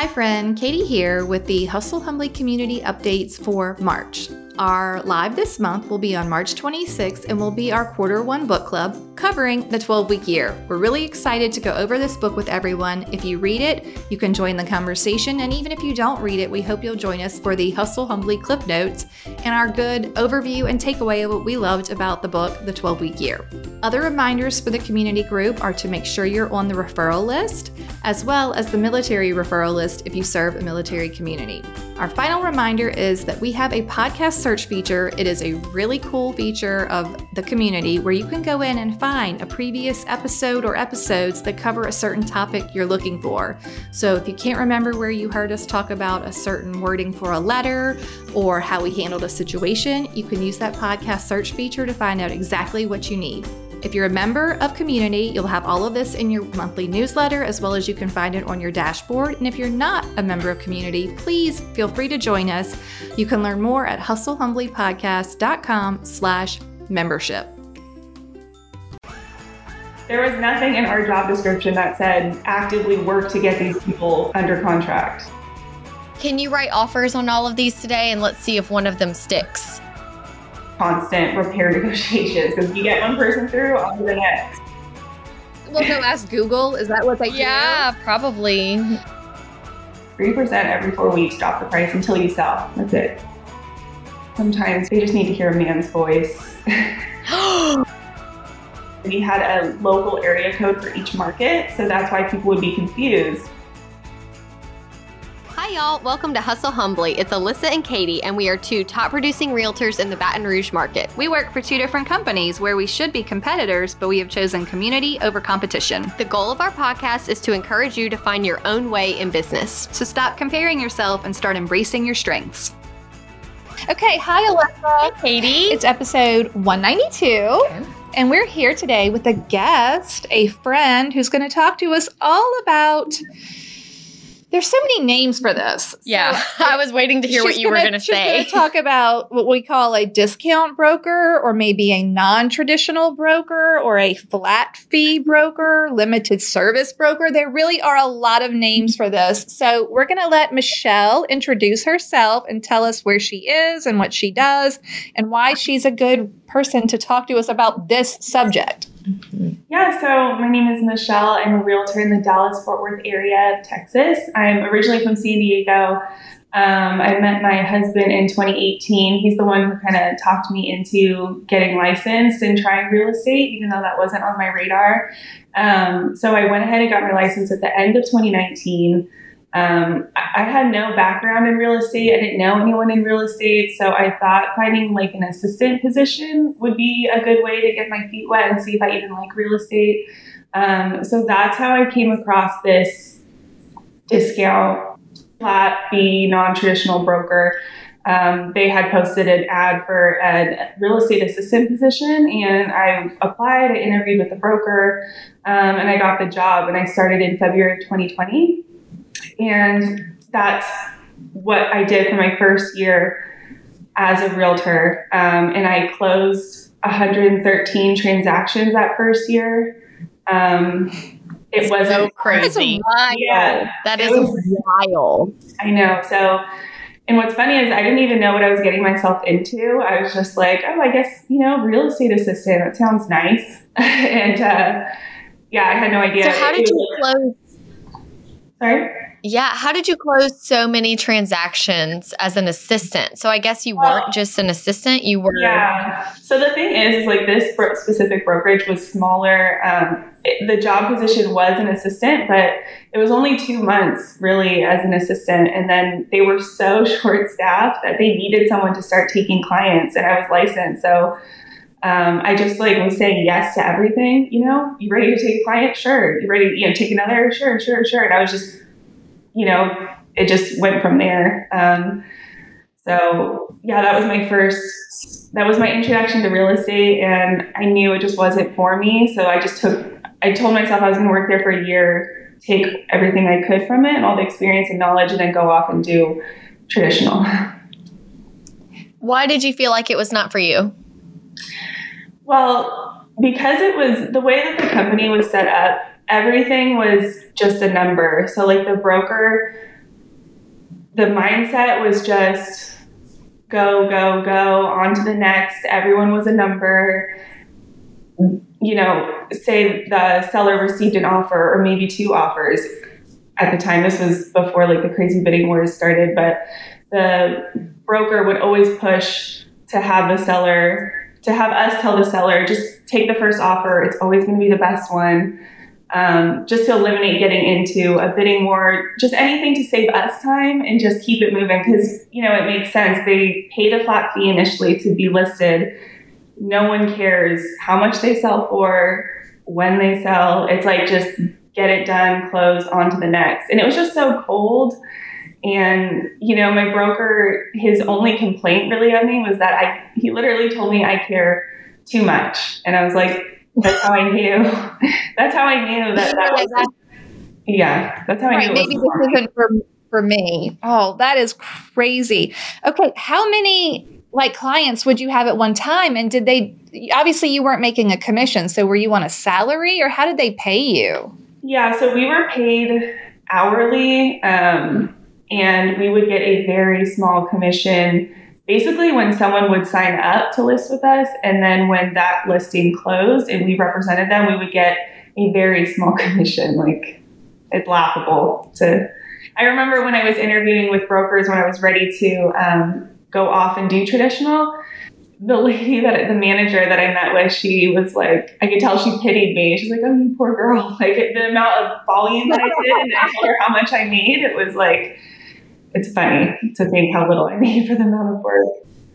Hi, friend. Katie here with the Hustle Humbly community updates for March. Our live this month will be on March 26th and will be our quarter one book club covering the 12 week year. We're really excited to go over this book with everyone. If you read it, you can join the conversation. And even if you don't read it, we hope you'll join us for the Hustle Humbly Clip Notes and our good overview and takeaway of what we loved about the book, The 12 Week Year. Other reminders for the community group are to make sure you're on the referral list, as well as the military referral list if you serve a military community. Our final reminder is that we have a podcast search feature. It is a really cool feature of the community where you can go in and find a previous episode or episodes that cover a certain topic you're looking for. So if you can't remember where you heard us talk about a certain wording for a letter or how we handled a situation, you can use that podcast search feature to find out exactly what you need. If you're a member of Community, you'll have all of this in your monthly newsletter as well as you can find it on your dashboard. And if you're not a member of Community, please feel free to join us. You can learn more at hustlehumblypodcast.com slash membership. There was nothing in our job description that said actively work to get these people under contract. Can you write offers on all of these today and let's see if one of them sticks? Constant repair negotiations because you get one person through, on to the next. We'll go ask Google. Is that what they Yeah, probably. 3% every four weeks, drop the price until you sell. That's it. Sometimes they just need to hear a man's voice. we had a local area code for each market, so that's why people would be confused. Hi, y'all. Welcome to Hustle Humbly. It's Alyssa and Katie, and we are two top producing realtors in the Baton Rouge market. We work for two different companies where we should be competitors, but we have chosen community over competition. The goal of our podcast is to encourage you to find your own way in business. So stop comparing yourself and start embracing your strengths. Okay, hi, Alyssa. Hey, Katie. It's episode 192. Okay. And we're here today with a guest, a friend who's going to talk to us all about there's so many names for this. Yeah, so, I was waiting to hear what you gonna, were going to say. Gonna talk about what we call a discount broker, or maybe a non-traditional broker, or a flat fee broker, limited service broker. There really are a lot of names for this. So we're going to let Michelle introduce herself and tell us where she is and what she does, and why she's a good person to talk to us about this subject. Yeah, so my name is Michelle. I'm a realtor in the Dallas Fort Worth area of Texas. I'm originally from San Diego. Um, I met my husband in 2018. He's the one who kind of talked me into getting licensed and trying real estate, even though that wasn't on my radar. Um, so I went ahead and got my license at the end of 2019. Um, I had no background in real estate. I didn't know anyone in real estate. So I thought finding like an assistant position would be a good way to get my feet wet and see if I even like real estate. Um, so that's how I came across this discount flat fee non-traditional broker. Um, they had posted an ad for a real estate assistant position, and I applied. I interviewed with the broker, um, and I got the job. And I started in February of 2020. And that's what I did for my first year as a realtor. Um, and I closed 113 transactions that first year. Um, it was so crazy. Yeah, that is wild. I know. So, and what's funny is I didn't even know what I was getting myself into. I was just like, oh, I guess you know, real estate assistant. That sounds nice. and uh, yeah, I had no idea. So, how did you close? Sorry. Yeah. How did you close so many transactions as an assistant? So I guess you weren't just an assistant, you were. Yeah. So the thing is, is like this specific brokerage was smaller. Um, it, the job position was an assistant, but it was only two months really as an assistant. And then they were so short staffed that they needed someone to start taking clients, and I was licensed. So um, I just like was saying yes to everything. You know, you ready to take a client? Sure. You ready to you know take another? Sure, sure, sure. And I was just you know, it just went from there. Um, so yeah, that was my first, that was my introduction to real estate and I knew it just wasn't for me. So I just took, I told myself I was going to work there for a year, take everything I could from it and all the experience and knowledge and then go off and do traditional. Why did you feel like it was not for you? Well, because it was the way that the company was set up, everything was just a number. So like the broker the mindset was just go, go, go, on to the next. Everyone was a number. You know, say the seller received an offer or maybe two offers. At the time, this was before like the crazy bidding wars started, but the broker would always push to have the seller, to have us tell the seller, just take the first offer. It's always going to be the best one um, just to eliminate getting into a bidding war, just anything to save us time and just keep it moving because, you know, it makes sense. They paid a flat fee initially to be listed. No one cares how much they sell for, when they sell. It's like just get it done, close, on to the next. And it was just so cold. And, you know, my broker, his only complaint really of me was that I, he literally told me I care too much. And I was like, that's how I knew. that's how I knew that that was. Yeah, that's how I knew. Maybe this isn't for for me. Oh, that is crazy. Okay, how many like clients would you have at one time, and did they? Obviously, you weren't making a commission, so were you on a salary, or how did they pay you? Yeah, so we were paid hourly, um, and we would get a very small commission basically when someone would sign up to list with us and then when that listing closed and we represented them we would get a very small commission like it's laughable to i remember when i was interviewing with brokers when i was ready to um, go off and do traditional the lady that the manager that I met with, she was like, I could tell she pitied me. She's like, "Oh, you poor girl!" Like the amount of volume that I did, and I told her how much I made. It was like it's funny to think how little I made for the amount of work.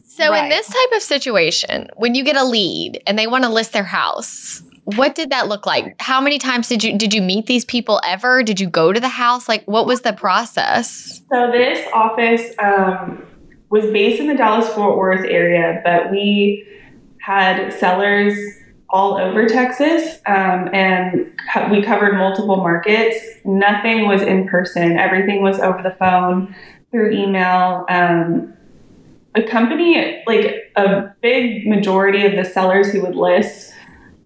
So, right. in this type of situation, when you get a lead and they want to list their house, what did that look like? How many times did you did you meet these people ever? Did you go to the house? Like, what was the process? So, this office um, was based in the Dallas Fort Worth area, but we had sellers all over Texas, um, and co- we covered multiple markets. Nothing was in person; everything was over the phone, through email. Um, a company, like a big majority of the sellers who would list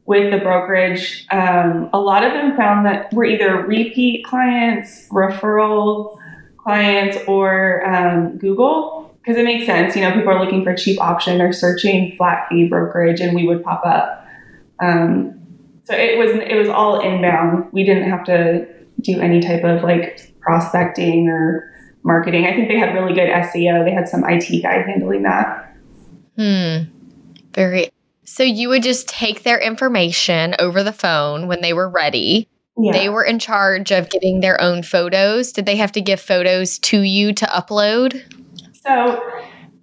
with the brokerage, um, a lot of them found that were either repeat clients, referral clients, or um, Google because it makes sense. You know, people are looking for a cheap option or searching flat fee brokerage, and we would pop up. Um, so it was it was all inbound. We didn't have to do any type of like prospecting or marketing. I think they had really good SEO. They had some IT guy handling that. Hmm. Very. So you would just take their information over the phone when they were ready. Yeah. They were in charge of getting their own photos. Did they have to give photos to you to upload? So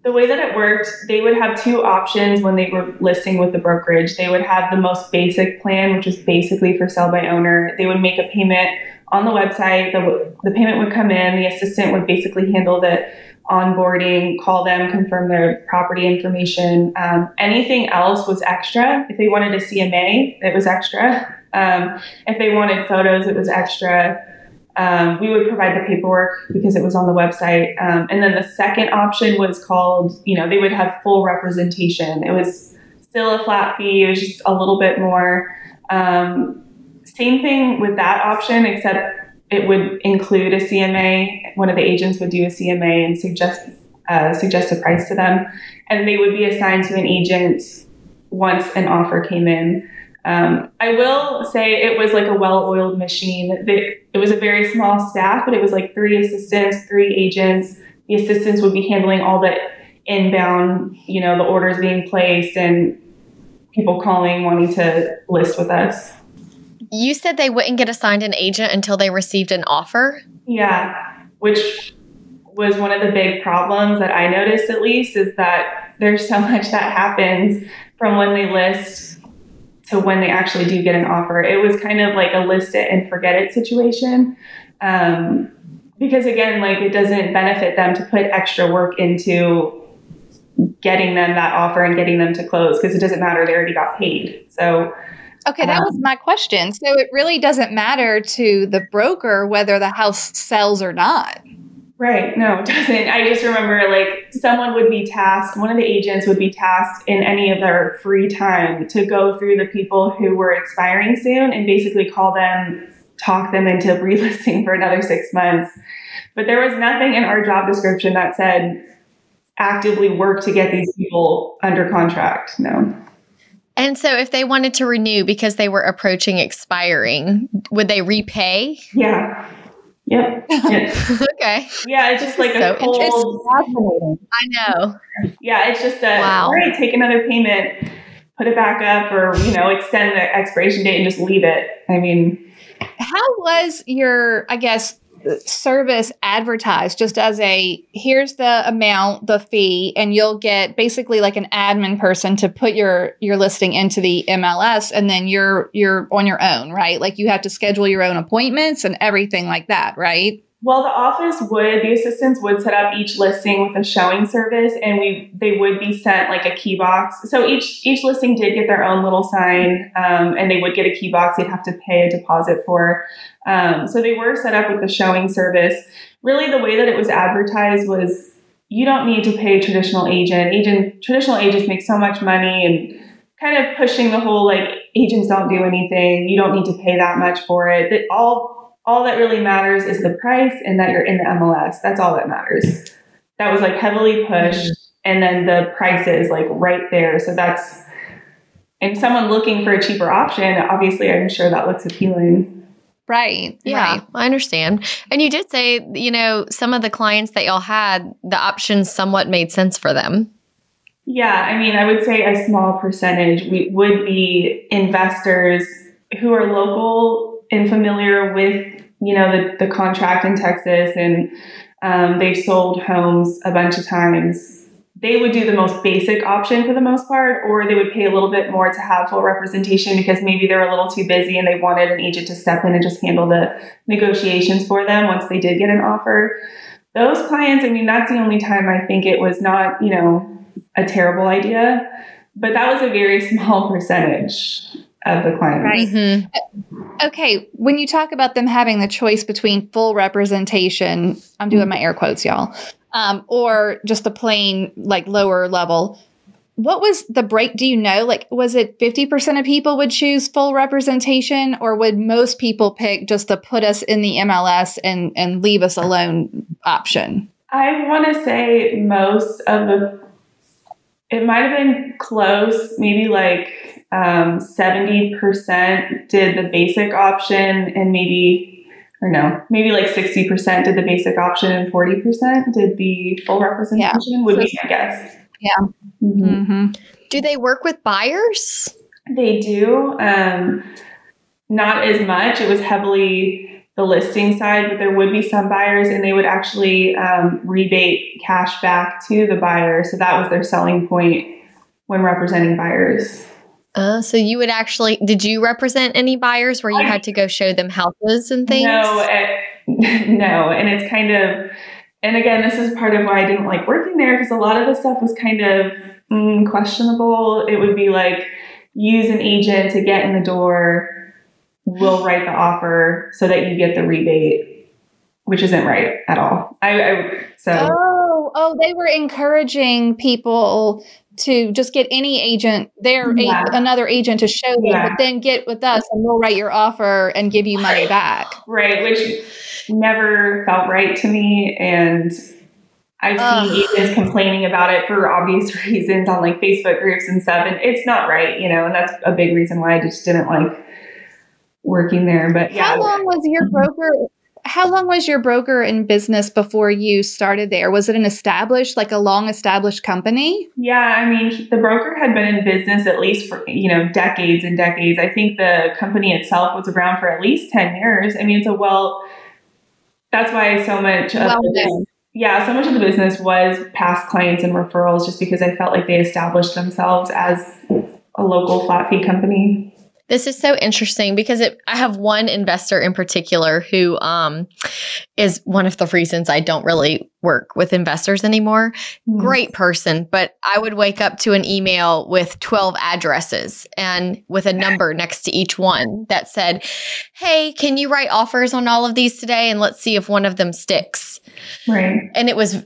the way that it worked, they would have two options when they were listing with the brokerage. They would have the most basic plan, which is basically for sell by owner. They would make a payment on the website. The, the payment would come in. The assistant would basically handle the onboarding, call them, confirm their property information. Um, anything else was extra. If they wanted a CMA, it was extra. Um, if they wanted photos, it was extra. Um, we would provide the paperwork because it was on the website. Um, and then the second option was called, you know, they would have full representation. It was still a flat fee, it was just a little bit more. Um, same thing with that option, except it would include a CMA. One of the agents would do a CMA and suggest uh, suggest a price to them, and they would be assigned to an agent once an offer came in. Um, I will say it was like a well-oiled machine. It was a very small staff, but it was like three assistants, three agents. The assistants would be handling all the inbound, you know, the orders being placed and people calling wanting to list with us. You said they wouldn't get assigned an agent until they received an offer? Yeah, which was one of the big problems that I noticed at least is that there's so much that happens from when they list to when they actually do get an offer. It was kind of like a list it and forget it situation. Um, because again, like it doesn't benefit them to put extra work into getting them that offer and getting them to close because it doesn't matter. They already got paid. So, Okay, that was um, my question. So it really doesn't matter to the broker whether the house sells or not. Right. No, it doesn't. I just remember like someone would be tasked, one of the agents would be tasked in any of their free time to go through the people who were expiring soon and basically call them talk them into relisting for another six months. But there was nothing in our job description that said actively work to get these people under contract. No. And so if they wanted to renew because they were approaching expiring, would they repay? Yeah. Yep. okay. Yeah, it's just like so a cold. Fascinating. I know. Yeah, it's just a wow. all right. Take another payment, put it back up, or you know, extend the expiration date and just leave it. I mean, how was your? I guess service advertised just as a here's the amount the fee and you'll get basically like an admin person to put your your listing into the MLS and then you're you're on your own right? Like you have to schedule your own appointments and everything like that right well, the office would, the assistants would set up each listing with a showing service and we they would be sent like a key box. So each each listing did get their own little sign um, and they would get a key box they'd have to pay a deposit for. Um, so they were set up with the showing service. Really the way that it was advertised was you don't need to pay a traditional agent. Agent traditional agents make so much money and kind of pushing the whole like agents don't do anything. You don't need to pay that much for it. That all all that really matters is the price and that you're in the MLS. That's all that matters. That was like heavily pushed. And then the price is like right there. So that's, and someone looking for a cheaper option, obviously, I'm sure that looks appealing. Right. Yeah, right. I understand. And you did say, you know, some of the clients that y'all had, the options somewhat made sense for them. Yeah, I mean, I would say a small percentage we would be investors who are local and familiar with you know, the, the contract in Texas and um, they've sold homes a bunch of times. They would do the most basic option for the most part, or they would pay a little bit more to have full representation because maybe they're a little too busy and they wanted an agent to step in and just handle the negotiations for them once they did get an offer. Those clients, I mean, that's the only time I think it was not, you know, a terrible idea, but that was a very small percentage of the clients. Right. Mm-hmm. Okay. When you talk about them having the choice between full representation, I'm doing my air quotes, y'all, um, or just a plain like lower level. What was the break? Do you know? Like, was it 50% of people would choose full representation, or would most people pick just to put us in the MLS and, and leave us alone option? I want to say most of the, it might have been close, maybe like um, 70% did the basic option and maybe, or no, maybe like 60% did the basic option and 40% did the full representation, yeah. would so, be my guess. Yeah. Mm-hmm. Mm-hmm. Do they work with buyers? They do. Um, not as much. It was heavily the listing side, but there would be some buyers and they would actually um, rebate cash back to the buyer. So that was their selling point when representing buyers. Uh, so you would actually did you represent any buyers where you I, had to go show them houses and things? No, it, no, and it's kind of and again, this is part of why I didn't like working there because a lot of the stuff was kind of mm, questionable. It would be like use an agent to get in the door. We'll write the offer so that you get the rebate, which isn't right at all. I, I so. Oh, oh, they were encouraging people to just get any agent there yeah. a, another agent to show them yeah. but then get with us and we'll write your offer and give you money back right which never felt right to me and I've seen agents complaining about it for obvious reasons on like Facebook groups and stuff, and it's not right, you know, and that's a big reason why I just didn't like working there. But yeah. How long was your broker how long was your broker in business before you started there? Was it an established, like a long established company? Yeah, I mean, the broker had been in business at least for, you know, decades and decades. I think the company itself was around for at least 10 years. I mean, it's a well, that's why so much of well, the, yeah, so much of the business was past clients and referrals just because I felt like they established themselves as a local flat fee company. This is so interesting because it, I have one investor in particular who um, is one of the reasons I don't really work with investors anymore. Mm. Great person, but I would wake up to an email with 12 addresses and with a number next to each one that said, Hey, can you write offers on all of these today? And let's see if one of them sticks. Right. And it was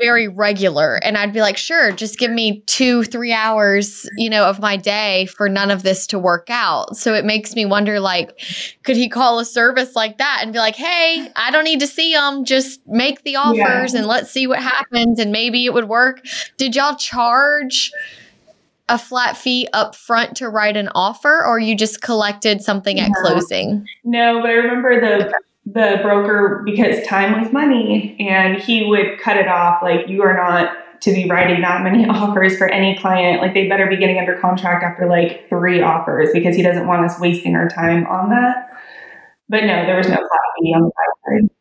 very regular. And I'd be like, sure, just give me two, three hours, you know, of my day for none of this to work out. So it makes me wonder, like, could he call a service like that and be like, hey, I don't need to see them, just make the offers yeah. and let's see what happens. And maybe it would work. Did y'all charge? a flat fee up front to write an offer or you just collected something at closing? No, but I remember the the broker because time was money and he would cut it off like you are not to be writing that many offers for any client. Like they better be getting under contract after like three offers because he doesn't want us wasting our time on that. But no there was no flat fee on the side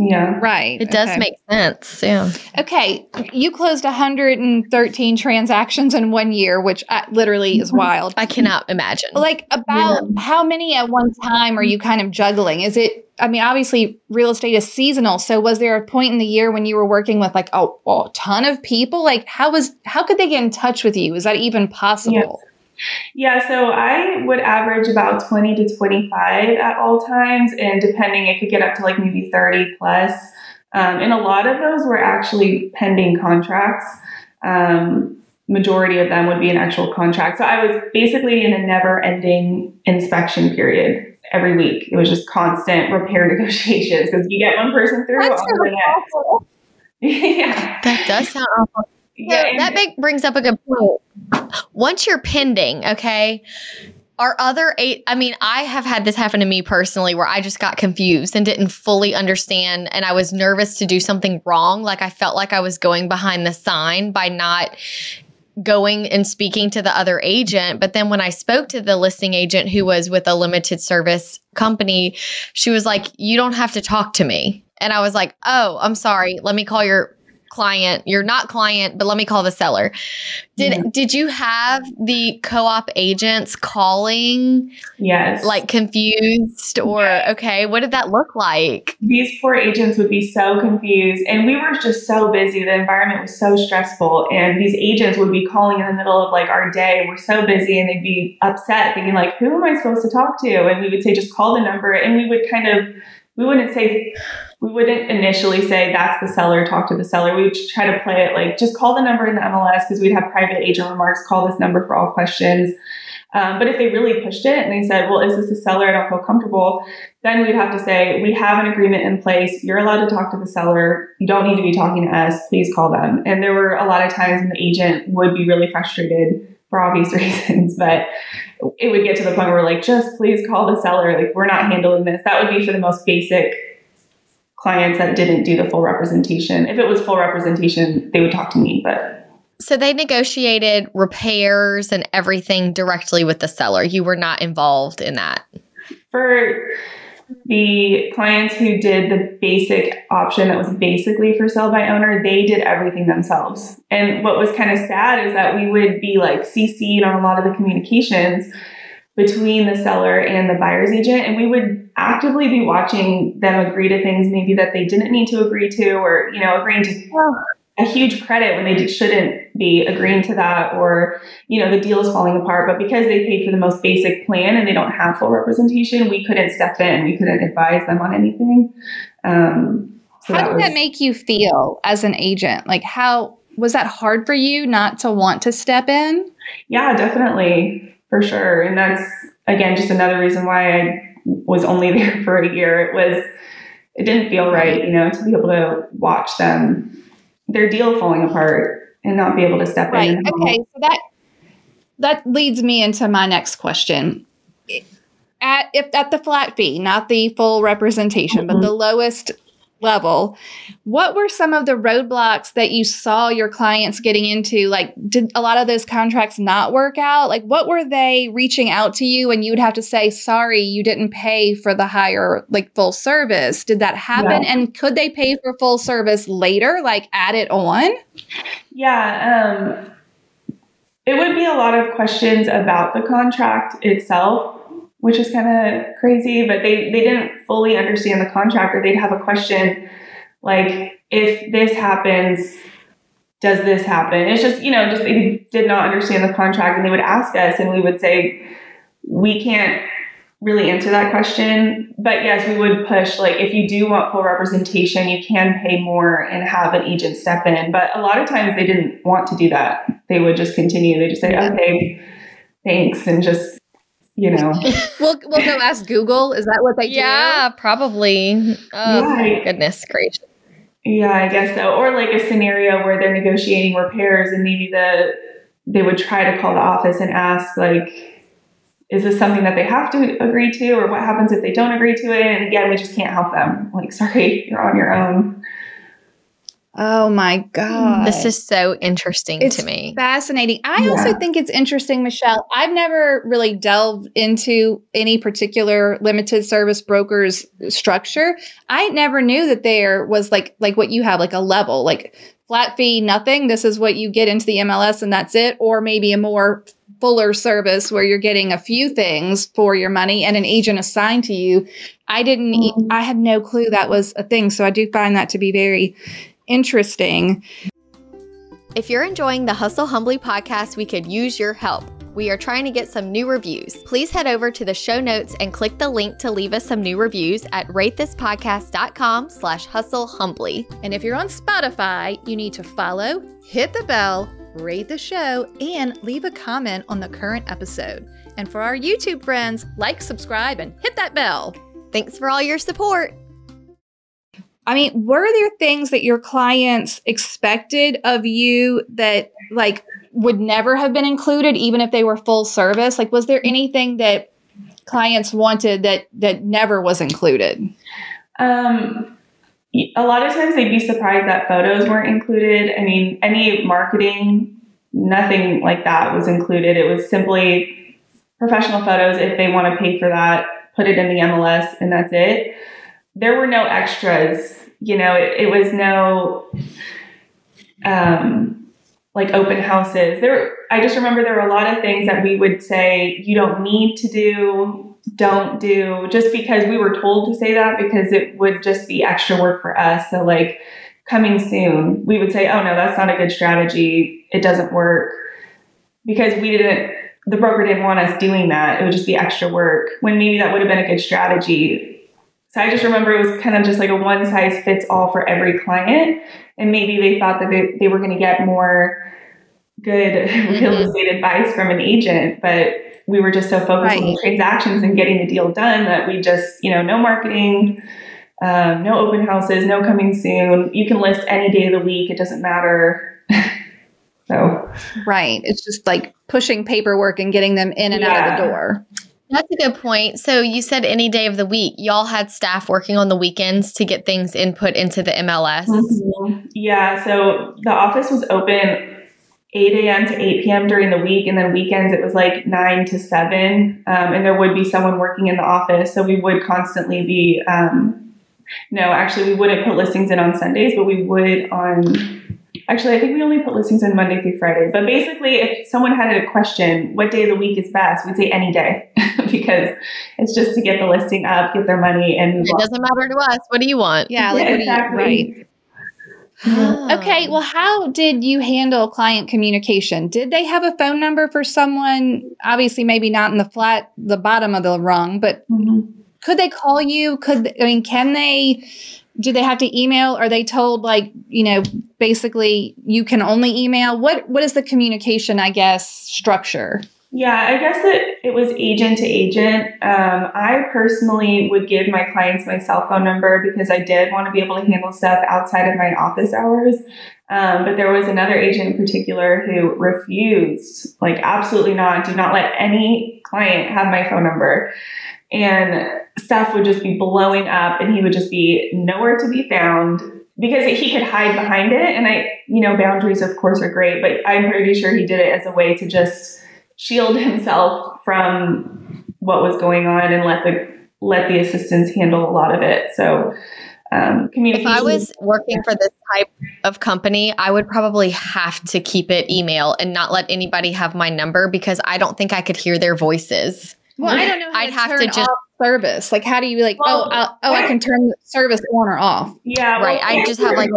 yeah. Right. It does okay. make sense. Yeah. Okay. You closed 113 transactions in one year, which uh, literally is wild. I cannot imagine. Like, about yeah. how many at one time are you kind of juggling? Is it, I mean, obviously, real estate is seasonal. So, was there a point in the year when you were working with like a, a ton of people? Like, how was, how could they get in touch with you? Is that even possible? Yeah. Yeah, so I would average about 20 to 25 at all times, and depending, it could get up to like maybe 30 plus. Um, and a lot of those were actually pending contracts. Um, majority of them would be an actual contract. So I was basically in a never ending inspection period every week. It was just constant repair negotiations because you get one person through That's on the next. yeah. That does sound awful. Yeah, that big brings up a good point. Once you're pending, okay, our other eight i mean i have had this happen to me personally where i just got confused and didn't fully understand and i was nervous to do something wrong. Like i felt like i was going behind the sign by not going and speaking to the other agent. But then when i spoke to the listing agent who was with a limited service company she was like you don't have to talk to me. And i was like oh i'm sorry. Let me call your client you're not client but let me call the seller. Did mm-hmm. did you have the co-op agents calling? Yes. Like confused or yes. okay what did that look like? These poor agents would be so confused and we were just so busy. The environment was so stressful and these agents would be calling in the middle of like our day. We're so busy and they'd be upset thinking like who am i supposed to talk to? And we would say just call the number and we would kind of we wouldn't say we wouldn't initially say that's the seller, talk to the seller. We would try to play it like just call the number in the MLS because we'd have private agent remarks, call this number for all questions. Um, but if they really pushed it and they said, well, is this a seller? I don't feel comfortable. Then we'd have to say, we have an agreement in place. You're allowed to talk to the seller. You don't need to be talking to us. Please call them. And there were a lot of times when the agent would be really frustrated for obvious reasons, but it would get to the point where like, just please call the seller. Like, we're not handling this. That would be for the most basic clients that didn't do the full representation. If it was full representation, they would talk to me, but so they negotiated repairs and everything directly with the seller. You were not involved in that. For the clients who did the basic option that was basically for sell by owner, they did everything themselves. And what was kind of sad is that we would be like CC'd on a lot of the communications between the seller and the buyer's agent, and we would actively be watching them agree to things maybe that they didn't need to agree to, or you know, agreeing to a huge credit when they shouldn't be agreeing to that, or you know, the deal is falling apart. But because they paid for the most basic plan and they don't have full representation, we couldn't step in. We couldn't advise them on anything. Um, so how that did was, that make you feel as an agent? Like, how was that hard for you not to want to step in? Yeah, definitely for sure. And that's again just another reason why I was only there for a year. It was it didn't feel right, you know, to be able to watch them their deal falling apart and not be able to step right. in. Okay, so that that leads me into my next question. At if at the flat fee, not the full representation, mm-hmm. but the lowest level, what were some of the roadblocks that you saw your clients getting into? Like, did a lot of those contracts not work out? Like, what were they reaching out to you and you would have to say, sorry, you didn't pay for the higher, like, full service? Did that happen? Yeah. And could they pay for full service later, like, add it on? Yeah. Um, it would be a lot of questions about the contract itself which is kind of crazy, but they, they didn't fully understand the contract or they'd have a question Like, if this happens, does this happen? It's just, you know, just they did not understand the contract and they would ask us and we would say, we can't really answer that question. But yes, we would push like if you do want full representation, you can pay more and have an agent step in. But a lot of times they didn't want to do that. They would just continue. They just say, okay, thanks, and just you know. we'll we'll go ask Google. Is that what they yeah, do? Yeah, probably. Oh yeah. goodness gracious. Yeah, I guess so. Or like a scenario where they're negotiating repairs and maybe the they would try to call the office and ask like is this something that they have to agree to or what happens if they don't agree to it and again we just can't help them like sorry you're on your own oh my god this is so interesting it's to me fascinating i yeah. also think it's interesting michelle i've never really delved into any particular limited service brokers structure i never knew that there was like like what you have like a level like flat fee nothing this is what you get into the mls and that's it or maybe a more fuller service where you're getting a few things for your money and an agent assigned to you. I didn't, mm-hmm. I had no clue that was a thing. So I do find that to be very interesting. If you're enjoying the Hustle Humbly podcast, we could use your help. We are trying to get some new reviews. Please head over to the show notes and click the link to leave us some new reviews at ratethispodcast.com slash hustle humbly. And if you're on Spotify, you need to follow, hit the bell, rate the show, and leave a comment on the current episode. And for our YouTube friends, like, subscribe, and hit that bell. Thanks for all your support. I mean, were there things that your clients expected of you that like would never have been included even if they were full service? Like was there anything that clients wanted that that never was included? Um a lot of times they'd be surprised that photos weren't included. I mean, any marketing, nothing like that was included. It was simply professional photos. If they want to pay for that, put it in the MLS, and that's it. There were no extras. You know, it, it was no um, like open houses. There, I just remember there were a lot of things that we would say you don't need to do don't do just because we were told to say that because it would just be extra work for us. So, like, coming soon, we would say, oh no, that's not a good strategy. It doesn't work because we didn't, the broker didn't want us doing that. It would just be extra work when maybe that would have been a good strategy. So I just remember it was kind of just like a one size fits all for every client. And maybe they thought that they, they were going to get more good mm-hmm. real estate advice from an agent, but we were just so focused right. on the transactions and getting the deal done that we just, you know, no marketing, um, no open houses, no coming soon. You can list any day of the week, it doesn't matter. so, right. It's just like pushing paperwork and getting them in and yeah. out of the door. That's a good point. So you said any day of the week. Y'all had staff working on the weekends to get things input into the MLS. Mm-hmm. Yeah. So the office was open 8 a.m. to 8 p.m. during the week, and then weekends it was like 9 to 7. Um, and there would be someone working in the office, so we would constantly be. Um, no, actually, we wouldn't put listings in on Sundays, but we would on. Actually, I think we only put listings in Monday through Friday. But basically, if someone had a question, what day of the week is best, we'd say any day because it's just to get the listing up, get their money, and it doesn't matter to us. What do you want? Yeah, like, yeah exactly. You, right. Okay, well, how did you handle client communication? Did they have a phone number for someone? Obviously, maybe not in the flat, the bottom of the rung, but mm-hmm. could they call you? Could I mean, can they? Do they have to email? Are they told like you know, basically you can only email? What What is the communication? I guess structure. Yeah, I guess it, it was agent to agent. Um, I personally would give my clients my cell phone number because I did want to be able to handle stuff outside of my office hours. Um, but there was another agent in particular who refused, like, absolutely not, do not let any client have my phone number. And stuff would just be blowing up and he would just be nowhere to be found because he could hide behind it. And I, you know, boundaries, of course, are great, but I'm pretty sure he did it as a way to just shield himself from what was going on and let the let the assistants handle a lot of it. So um, If I was working for this type of company, I would probably have to keep it email and not let anybody have my number because I don't think I could hear their voices. Well, I don't know. I'd have to just service? Like, how do you like? Oh, well, oh, I'll, oh, I can turn the service on or off. Yeah, right. I just have like.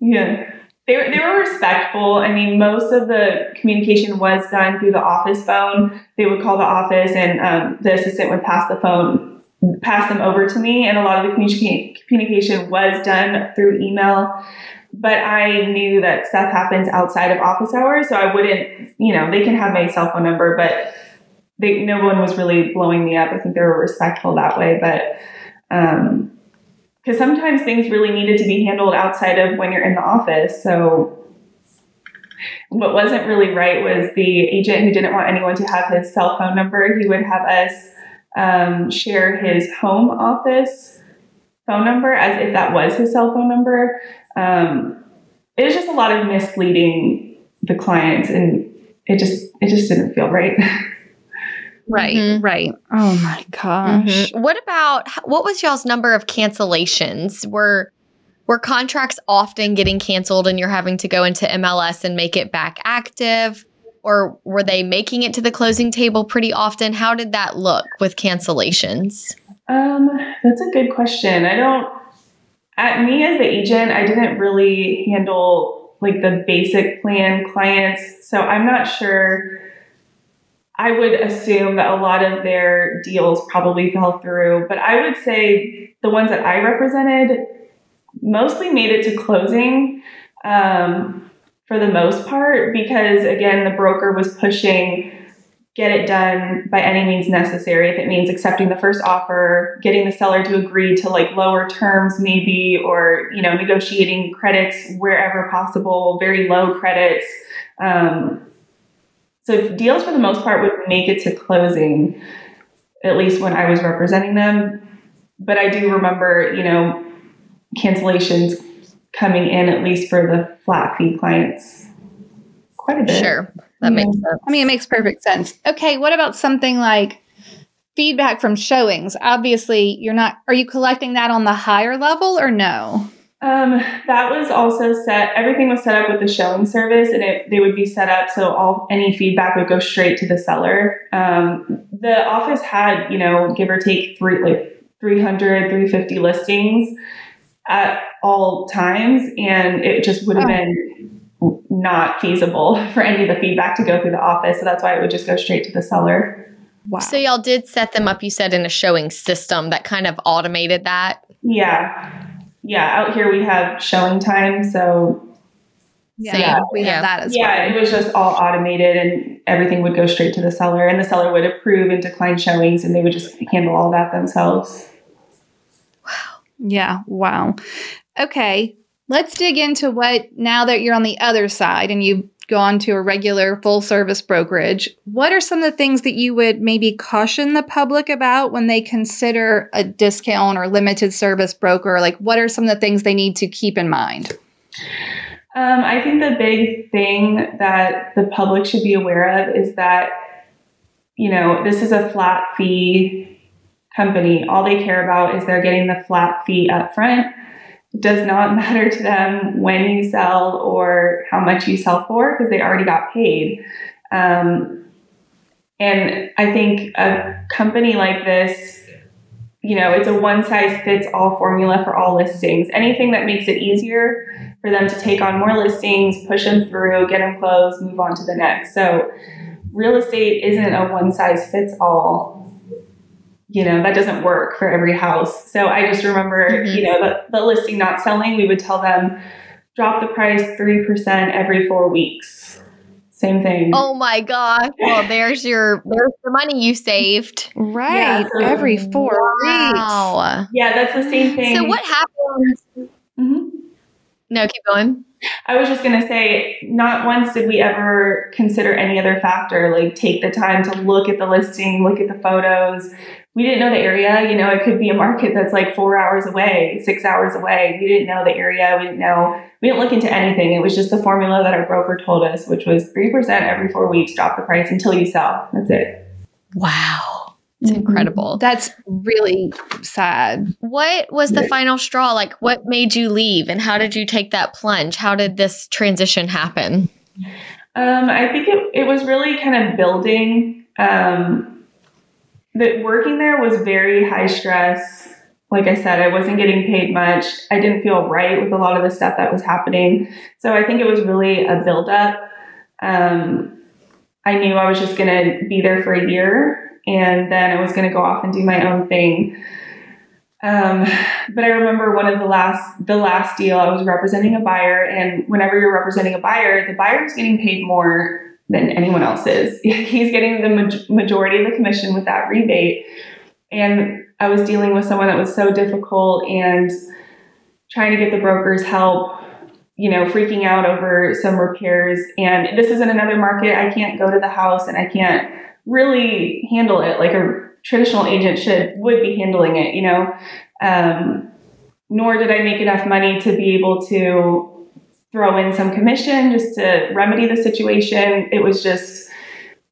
Yeah, they were, they were respectful. I mean, most of the communication was done through the office phone. They would call the office, and um, the assistant would pass the phone, pass them over to me, and a lot of the communi- communication was done through email. But I knew that stuff happens outside of office hours, so I wouldn't, you know, they can have my cell phone number, but they, no one was really blowing me up. I think they were respectful that way, but um, because sometimes things really needed to be handled outside of when you're in the office. So what wasn't really right was the agent who didn't want anyone to have his cell phone number. He would have us um, share his home office phone number as if that was his cell phone number. Um, it was just a lot of misleading the clients, and it just it just didn't feel right. Right, mm-hmm. right. Oh my gosh. Mm-hmm. What about what was y'all's number of cancellations? Were were contracts often getting canceled and you're having to go into MLS and make it back active? Or were they making it to the closing table pretty often? How did that look with cancellations? Um, that's a good question. I don't at me as the agent, I didn't really handle like the basic plan clients. So I'm not sure I would assume that a lot of their deals probably fell through, but I would say the ones that I represented mostly made it to closing um, for the most part because, again, the broker was pushing get it done by any means necessary. If it means accepting the first offer getting the seller to agree to like lower terms maybe or you know negotiating credits wherever possible very low credits um, so deals for the most part would make it to closing, at least when I was representing them. But I do remember, you know, cancellations coming in at least for the flat fee clients quite a bit. Sure. That yeah. makes sense. I mean, it makes perfect sense. Okay, what about something like feedback from showings? Obviously, you're not are you collecting that on the higher level or no? Um, that was also set. Everything was set up with the showing service, and it, they would be set up so all any feedback would go straight to the seller. Um, the office had, you know, give or take three like 300, 350 listings at all times, and it just would have oh. been not feasible for any of the feedback to go through the office. So that's why it would just go straight to the seller. Wow. So y'all did set them up, you said, in a showing system that kind of automated that. Yeah yeah, out here we have ShowingTime, so yeah, yeah we have that as yeah, well. Yeah, it was just all automated and everything would go straight to the seller and the seller would approve and decline showings and they would just handle all that themselves. Wow. Yeah, wow. Okay, let's dig into what now that you're on the other side and you've gone to a regular full service brokerage, what are some of the things that you would maybe caution the public about when they consider a discount or limited service broker? Like, what are some of the things they need to keep in mind? Um, I think the big thing that the public should be aware of is that, you know, this is a flat fee company. All they care about is they're getting the flat fee up front does not matter to them when you sell or how much you sell for because they already got paid. Um, and I think a company like this, you know, it's a one size fits all formula for all listings. Anything that makes it easier for them to take on more listings, push them through, get them closed, move on to the next. So, real estate isn't a one size fits all you know that doesn't work for every house. So i just remember mm-hmm. you know the, the listing not selling we would tell them drop the price 3% every four weeks. Same thing. Oh my gosh. Well there's your there's the money you saved. Right. Yeah, so, every four wow. weeks. Yeah that's the same thing. so what happens mm-hmm. no keep going. I was just going to say, not once did we ever consider any other factor, like take the time to look at the listing, look at the photos, we didn't know the area. You know, it could be a market that's like four hours away, six hours away. We didn't know the area. We didn't know, we didn't look into anything. It was just the formula that our broker told us, which was 3% every four weeks, drop the price until you sell. That's it. Wow. It's mm-hmm. incredible. That's really sad. What was the final straw? Like, what made you leave and how did you take that plunge? How did this transition happen? Um, I think it, it was really kind of building. Um, the working there was very high stress. Like I said, I wasn't getting paid much. I didn't feel right with a lot of the stuff that was happening. So I think it was really a buildup. Um, I knew I was just going to be there for a year and then I was going to go off and do my own thing. Um, but I remember one of the last the last deal I was representing a buyer, and whenever you're representing a buyer, the buyer is getting paid more than anyone else is. He's getting the majority of the commission with that rebate, and I was dealing with someone that was so difficult and trying to get the broker's help. You know, freaking out over some repairs, and this is in another market. I can't go to the house, and I can't really handle it like a traditional agent should would be handling it, you know. Um, nor did I make enough money to be able to throw in some commission just to remedy the situation. It was just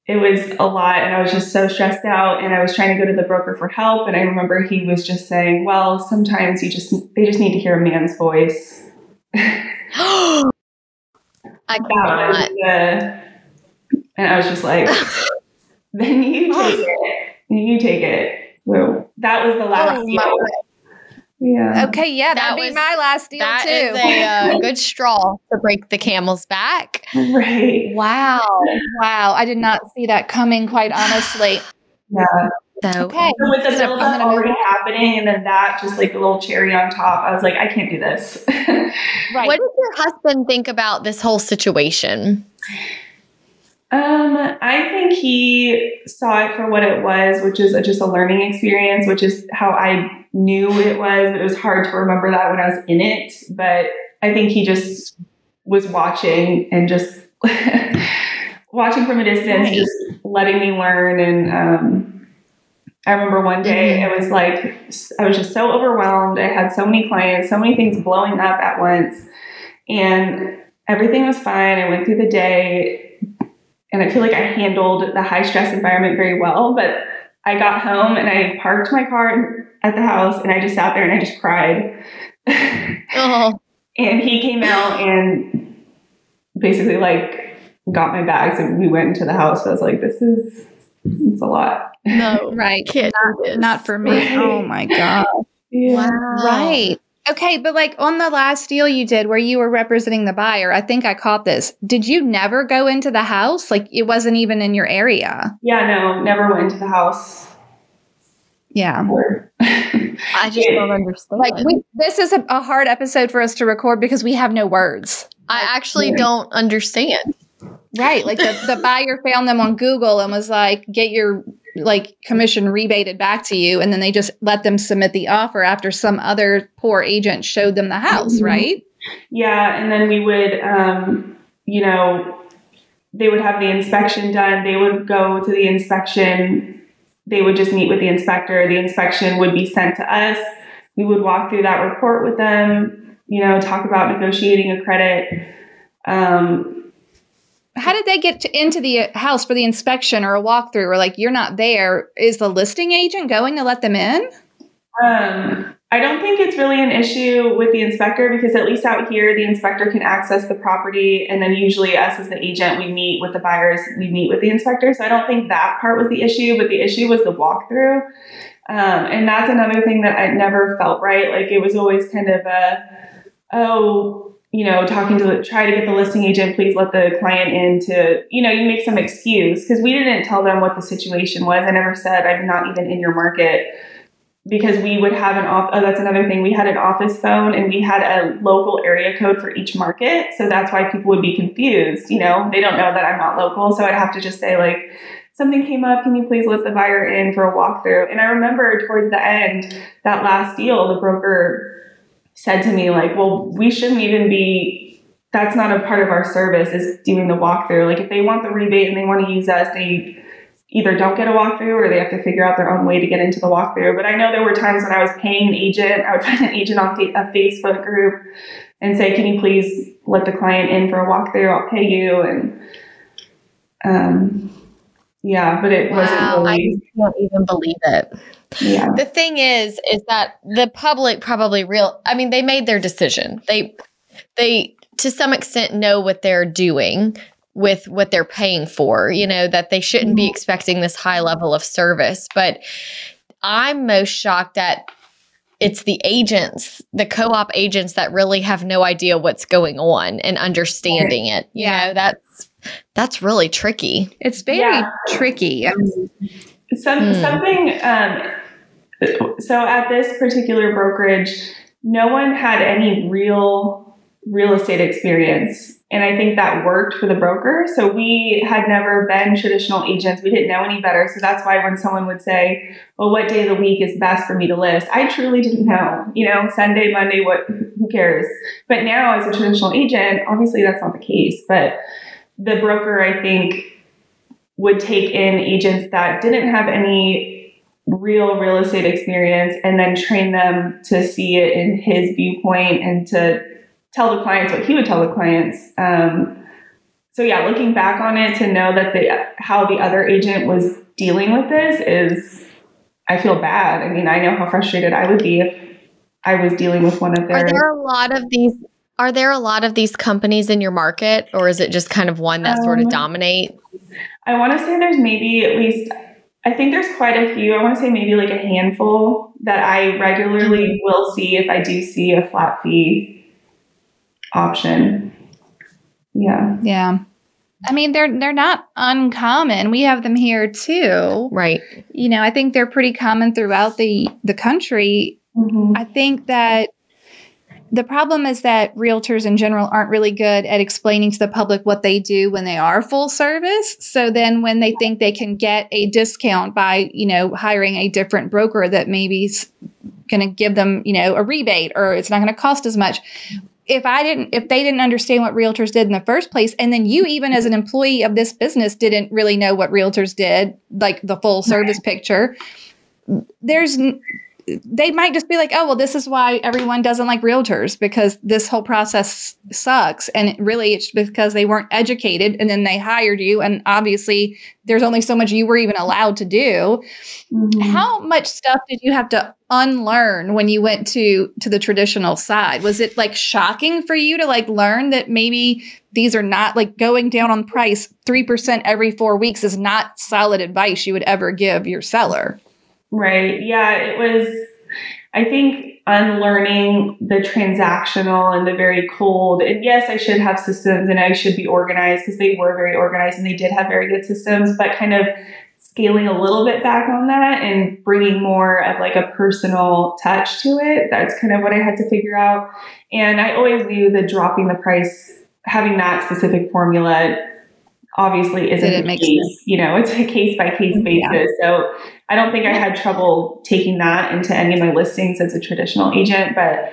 it was a lot and I was just so stressed out and I was trying to go to the broker for help and I remember he was just saying, "Well, sometimes you just they just need to hear a man's voice." I cannot. The, and I was just like, then you oh. take it you take it. That was the last oh. Yeah. Okay. Yeah, that'd that be was, my last deal that too. That is a uh, good straw to break the camel's back. Right. Wow. Wow. I did not see that coming. Quite honestly. Yeah. So, okay. So with the so build already happening, and then that just like a little cherry on top, I was like, I can't do this. right. What does your husband think about this whole situation? Um, I think he saw it for what it was, which is a, just a learning experience, which is how I knew it was. It was hard to remember that when I was in it, but I think he just was watching and just watching from a distance, just letting me learn. And um, I remember one day mm-hmm. it was like I was just so overwhelmed. I had so many clients, so many things blowing up at once, and everything was fine. I went through the day and I feel like I handled the high stress environment very well. But I got home and I parked my car at the house and I just sat there and I just cried. oh. and he came out and basically like got my bags and we went into the house. I was like, this is it's a lot. No, right. Not, not, for me. Oh right. Oh my God. Yeah. Wow. Right. Okay, but like on the last deal you did where you were representing the buyer, I think I caught this. Did you never go into the house? Like it wasn't even in your area? Yeah, no, never went into the house. Yeah. I just don't understand. Like we, this is a, a, hard episode for us to record because we have no words. I actually yeah. don't understand. Right. Like the, the buyer found them on Google and was like, get your like commission rebated back to you and then they just let them submit the offer after some other poor agent showed them the house mm-hmm. right? Yeah and then we would um, you know they would have the inspection done. They would go to the inspection. They would just meet with the inspector. The inspection would be sent to us. We would walk through that report with them you know talk about negotiating a credit. Um, how did they get to, into the house for the inspection or a walkthrough or like you're not there? Is the listing agent going to let them in? Um, i don't think it's really an issue with the inspector because at least out here the inspector can access the property and then usually us as the agent we meet with the buyers we meet with the inspector. So i don't think that part was the issue but the issue was the walkthrough. Um, and that's another thing that i never felt right. Like it was always kind of a oh you know, talking to the, try to get the listing agent, please let the client in to, you know, you make some excuse because we didn't tell them what the situation was. I never said I'm not even in your market because we would have an off. Oh, that's another thing. We had an office phone and we had a local area code for each market. So that's why people would be confused. You know, they don't know that I'm not local. So I'd have to just say like, something came up. Can you please let the buyer in for a walkthrough? And I remember towards the end, that last deal, the broker said to me like, well, we shouldn't even be, that's not a part of our service is doing the walkthrough. Like if they want the rebate and they want to use us, they either don't get a walkthrough or they have to figure out their own way to get into the walkthrough. But I know there were times when I was paying an agent, I would find an agent on a Facebook group and say, can you please let the client in for a walkthrough? I'll pay you. And, um, yeah, but it wow, wasn't really. I can't even believe it. Yeah. The thing is, is that the public probably real. I mean, they made their decision. They, they to some extent know what they're doing with what they're paying for, you know, that they shouldn't be mm-hmm. expecting this high level of service. But I'm most shocked that it's the agents, the co-op agents that really have no idea what's going on and understanding it. You yeah. know, that's that's really tricky. It's very yeah. tricky. Some, hmm. Something um, so at this particular brokerage, no one had any real real estate experience. And I think that worked for the broker. So we had never been traditional agents. We didn't know any better. So that's why when someone would say, well, what day of the week is best for me to list? I truly didn't know, you know, Sunday, Monday, what, who cares? But now as a traditional agent, obviously that's not the case. But the broker, I think, would take in agents that didn't have any real real estate experience and then train them to see it in his viewpoint and to tell the clients what he would tell the clients. Um, so yeah, looking back on it to know that the how the other agent was dealing with this is, I feel bad. I mean, I know how frustrated I would be if I was dealing with one of their. Are there a lot of these? Are there a lot of these companies in your market, or is it just kind of one that um, sort of um, dominate? I want to say there's maybe at least. I think there's quite a few. I want to say maybe like a handful that I regularly will see if I do see a flat fee option. Yeah. Yeah. I mean, they're they're not uncommon. We have them here too. Right. You know, I think they're pretty common throughout the the country. Mm-hmm. I think that the problem is that realtors in general aren't really good at explaining to the public what they do when they are full service. So then when they think they can get a discount by, you know, hiring a different broker that maybe going to give them, you know, a rebate or it's not going to cost as much if I didn't, if they didn't understand what realtors did in the first place, and then you, even as an employee of this business, didn't really know what realtors did, like the full service right. picture, there's they might just be like, oh, well, this is why everyone doesn't like realtors because this whole process sucks. And it really, it's because they weren't educated and then they hired you. And obviously, there's only so much you were even allowed to do. Mm-hmm. How much stuff did you have to unlearn when you went to to the traditional side? Was it like shocking for you to like learn that maybe these are not like going down on price 3% every 4 weeks is not solid advice you would ever give your seller? Right. Yeah, it was, I think, unlearning the transactional and the very cold. And yes, I should have systems and I should be organized because they were very organized and they did have very good systems, but kind of scaling a little bit back on that and bringing more of like a personal touch to it. That's kind of what I had to figure out. And I always knew that dropping the price, having that specific formula obviously isn't the case. Sense. You know, it's a case by case mm-hmm. basis. Yeah. So I don't think I had trouble taking that into any of my listings as a traditional agent, but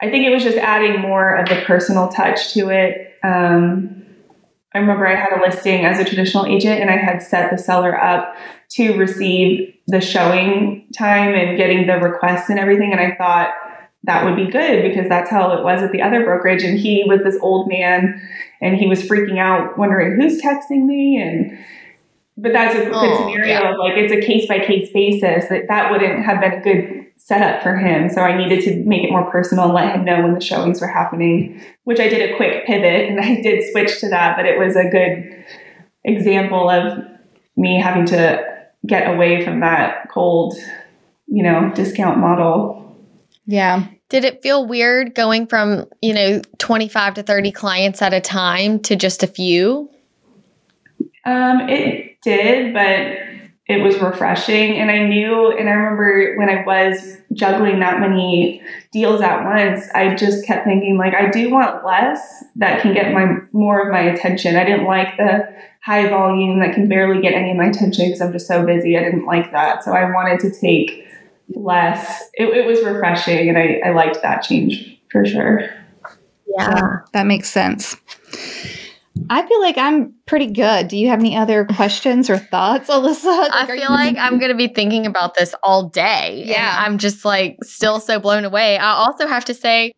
I think it was just adding more of the personal touch to it. Um, I remember I had a listing as a traditional agent and I had set the seller up to receive the showing time and getting the requests and everything. And I thought, that would be good because that's how it was at the other brokerage. And he was this old man and he was freaking out, wondering who's texting me. And, but that's a oh, good scenario yeah. of like, it's a case by case basis that that wouldn't have been a good setup for him. So I needed to make it more personal and let him know when the showings were happening, which I did a quick pivot and I did switch to that. But it was a good example of me having to get away from that cold, you know, discount model yeah. Did it feel weird going from, you know, 25 to 30 clients at a time to just a few? Um, it did, but it was refreshing. And I knew, and I remember when I was juggling that many deals at once, I just kept thinking, like, I do want less that can get my more of my attention. I didn't like the high volume that can barely get any of my attention because I'm just so busy. I didn't like that. So I wanted to take less. It, it was refreshing, and I, I liked that change for sure. Yeah, that makes sense. I feel like I'm pretty good. Do you have any other questions or thoughts, Alyssa? Like, I feel like I'm going to be thinking about this all day. Yeah. I'm just like still so blown away. I also have to say,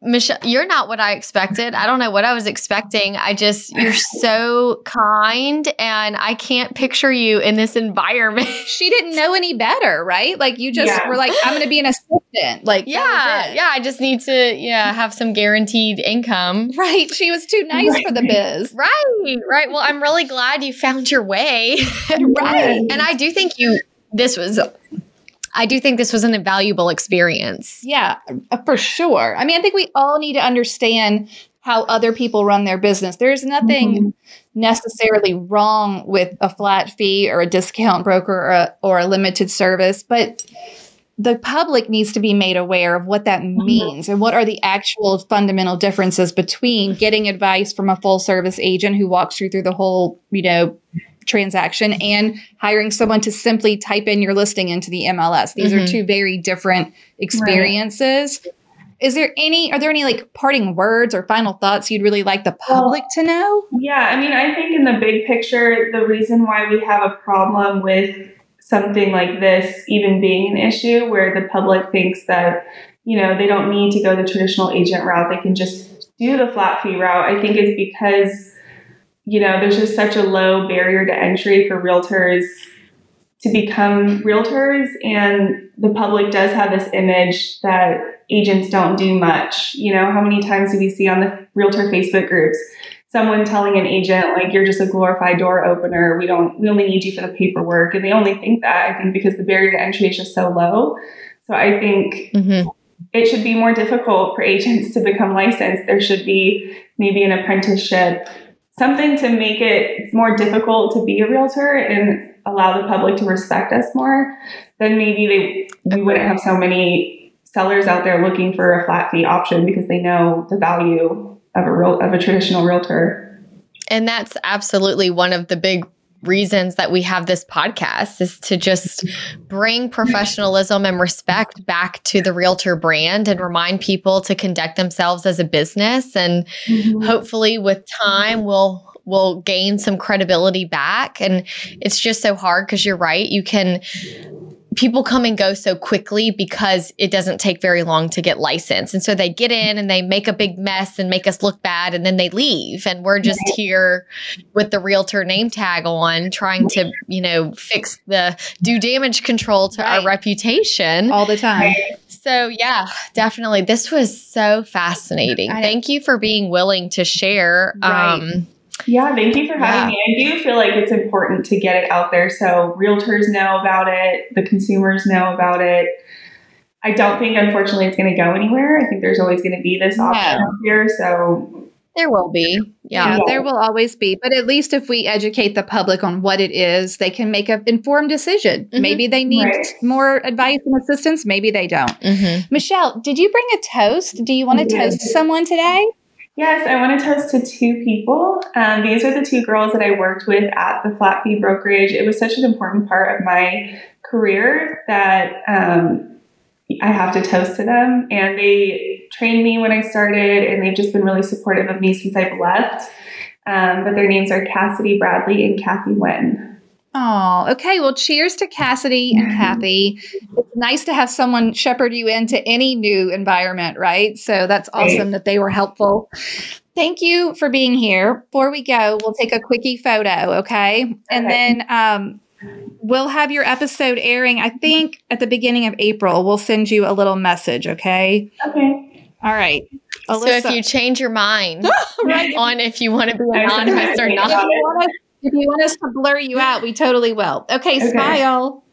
Michele, you're not what I expected. I don't know what I was expecting. I just, you're so kind, and I can't picture you in this environment. She didn't know any better, right? Like you just yeah. were like, I'm going to be an assistant. Like, yeah, yeah. I just need to, yeah, have some guaranteed income. Right. She was too nice right. for the biz. Right. Right. Well, I'm really glad you found your way. right. And I do think you. This was I do think this was an invaluable experience. Yeah, uh, for sure. I mean, I think we all need to understand how other people run their business. There's nothing mm-hmm. necessarily wrong with a flat fee or a discount broker or a, or a limited service, but the public needs to be made aware of what that mm-hmm. means and what are the actual fundamental differences between getting advice from a full service agent who walks you through the whole, you know, transaction and hiring someone to simply type in your listing into the MLS. These mm-hmm. are two very different experiences. Right. Is there any, are there any like parting words or final thoughts you'd really like the public well, to know? Yeah, I mean, I think in the big picture, the reason why we have a problem with something like this even being an issue where the public thinks that, you know, they don't need to go the traditional agent route, they can just do the flat fee route, I think is because you know, there's just such a low barrier to entry for realtors to become realtors. And the public does have this image that agents don't do much. You know, how many times do we see on the realtor Facebook groups someone telling an agent, like, you're just a glorified door opener. We don't, we only need you for the paperwork. And they only think that, I think, because the barrier to entry is just so low. So I think mm-hmm. it should be more difficult for agents to become licensed. There should be maybe an apprenticeship something to make it more difficult to be a realtor and allow the public to respect us more, then maybe they we wouldn't have so many sellers out there looking for a flat fee option because they know the value of a real of a traditional realtor. And that's absolutely one of the big reasons that we have this podcast is to just bring professionalism and respect back to the realtor brand and remind people to conduct themselves as a business and mm-hmm. hopefully with time we'll will gain some credibility back and it's just so hard because you're right you can people come and go so quickly because it doesn't take very long to get licensed. And so they get in and they make a big mess and make us look bad and then they leave. And we're just here with the realtor name tag on trying to, you know, fix the do damage control to right. our reputation all the time. So, yeah, definitely. This was so fascinating. Thank you for being willing to share. Right. Um, yeah, thank you for having yeah. me. I do feel like it's important to get it out there so realtors know about it, the consumers know about it. I don't think, unfortunately, it's going to go anywhere. I think there's always going to be this option yeah. here. So there will be. Yeah, yeah, there will always be. But at least if we educate the public on what it is, they can make an informed decision. Mm-hmm. Maybe they need right. more advice and assistance. Maybe they don't. Mm-hmm. Michele, did you bring a toast? Do you want to toast someone today? Yes, I want to toast to two people. Um, these are the two girls that I worked with at the flat fee brokerage. It was such an important part of my career that um, I have to toast to them. And they trained me when I started, and they've just been really supportive of me since I've left. Um, but their names are Cassidy Bradley and Kathy Wynn. Oh, okay. Well, cheers to Cassidy and Kathy. It's nice to have someone shepherd you into any new environment, right? So that's awesome that they were helpful. Thank you for being here. Before we go, we'll take a quickie photo, okay? And okay. then um, we'll have your episode airing, I think, at the beginning of April. We'll send you a little message, okay? Okay. All right. Alyssa. So if you change your mind right. on if you want to be anonymous or not. If you want us to blur you out, we totally will. Okay, okay. smile.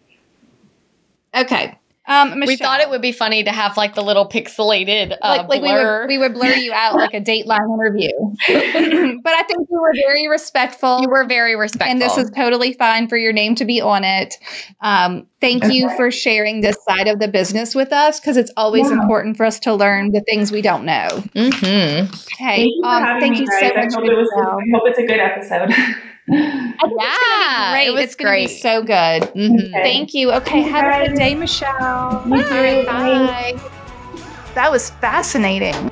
Okay. Um, we thought it would be funny to have like the little pixelated uh, like, like blur. We, would, we would blur you out like a Dateline interview. but I think you were very respectful. You were very respectful, and this is totally fine for your name to be on it. Um, thank okay. you for sharing this side of the business with us because it's always yeah. important for us to learn the things we don't know. Mm-hmm. Okay, thank you, um, thank you so much. I hope, was, I hope it's a good episode. yeah, great. It was it's be so good. Mm-hmm. Okay. Thank you. Okay, Thank have a good day, Michele. You Bye. Bye. That was fascinating.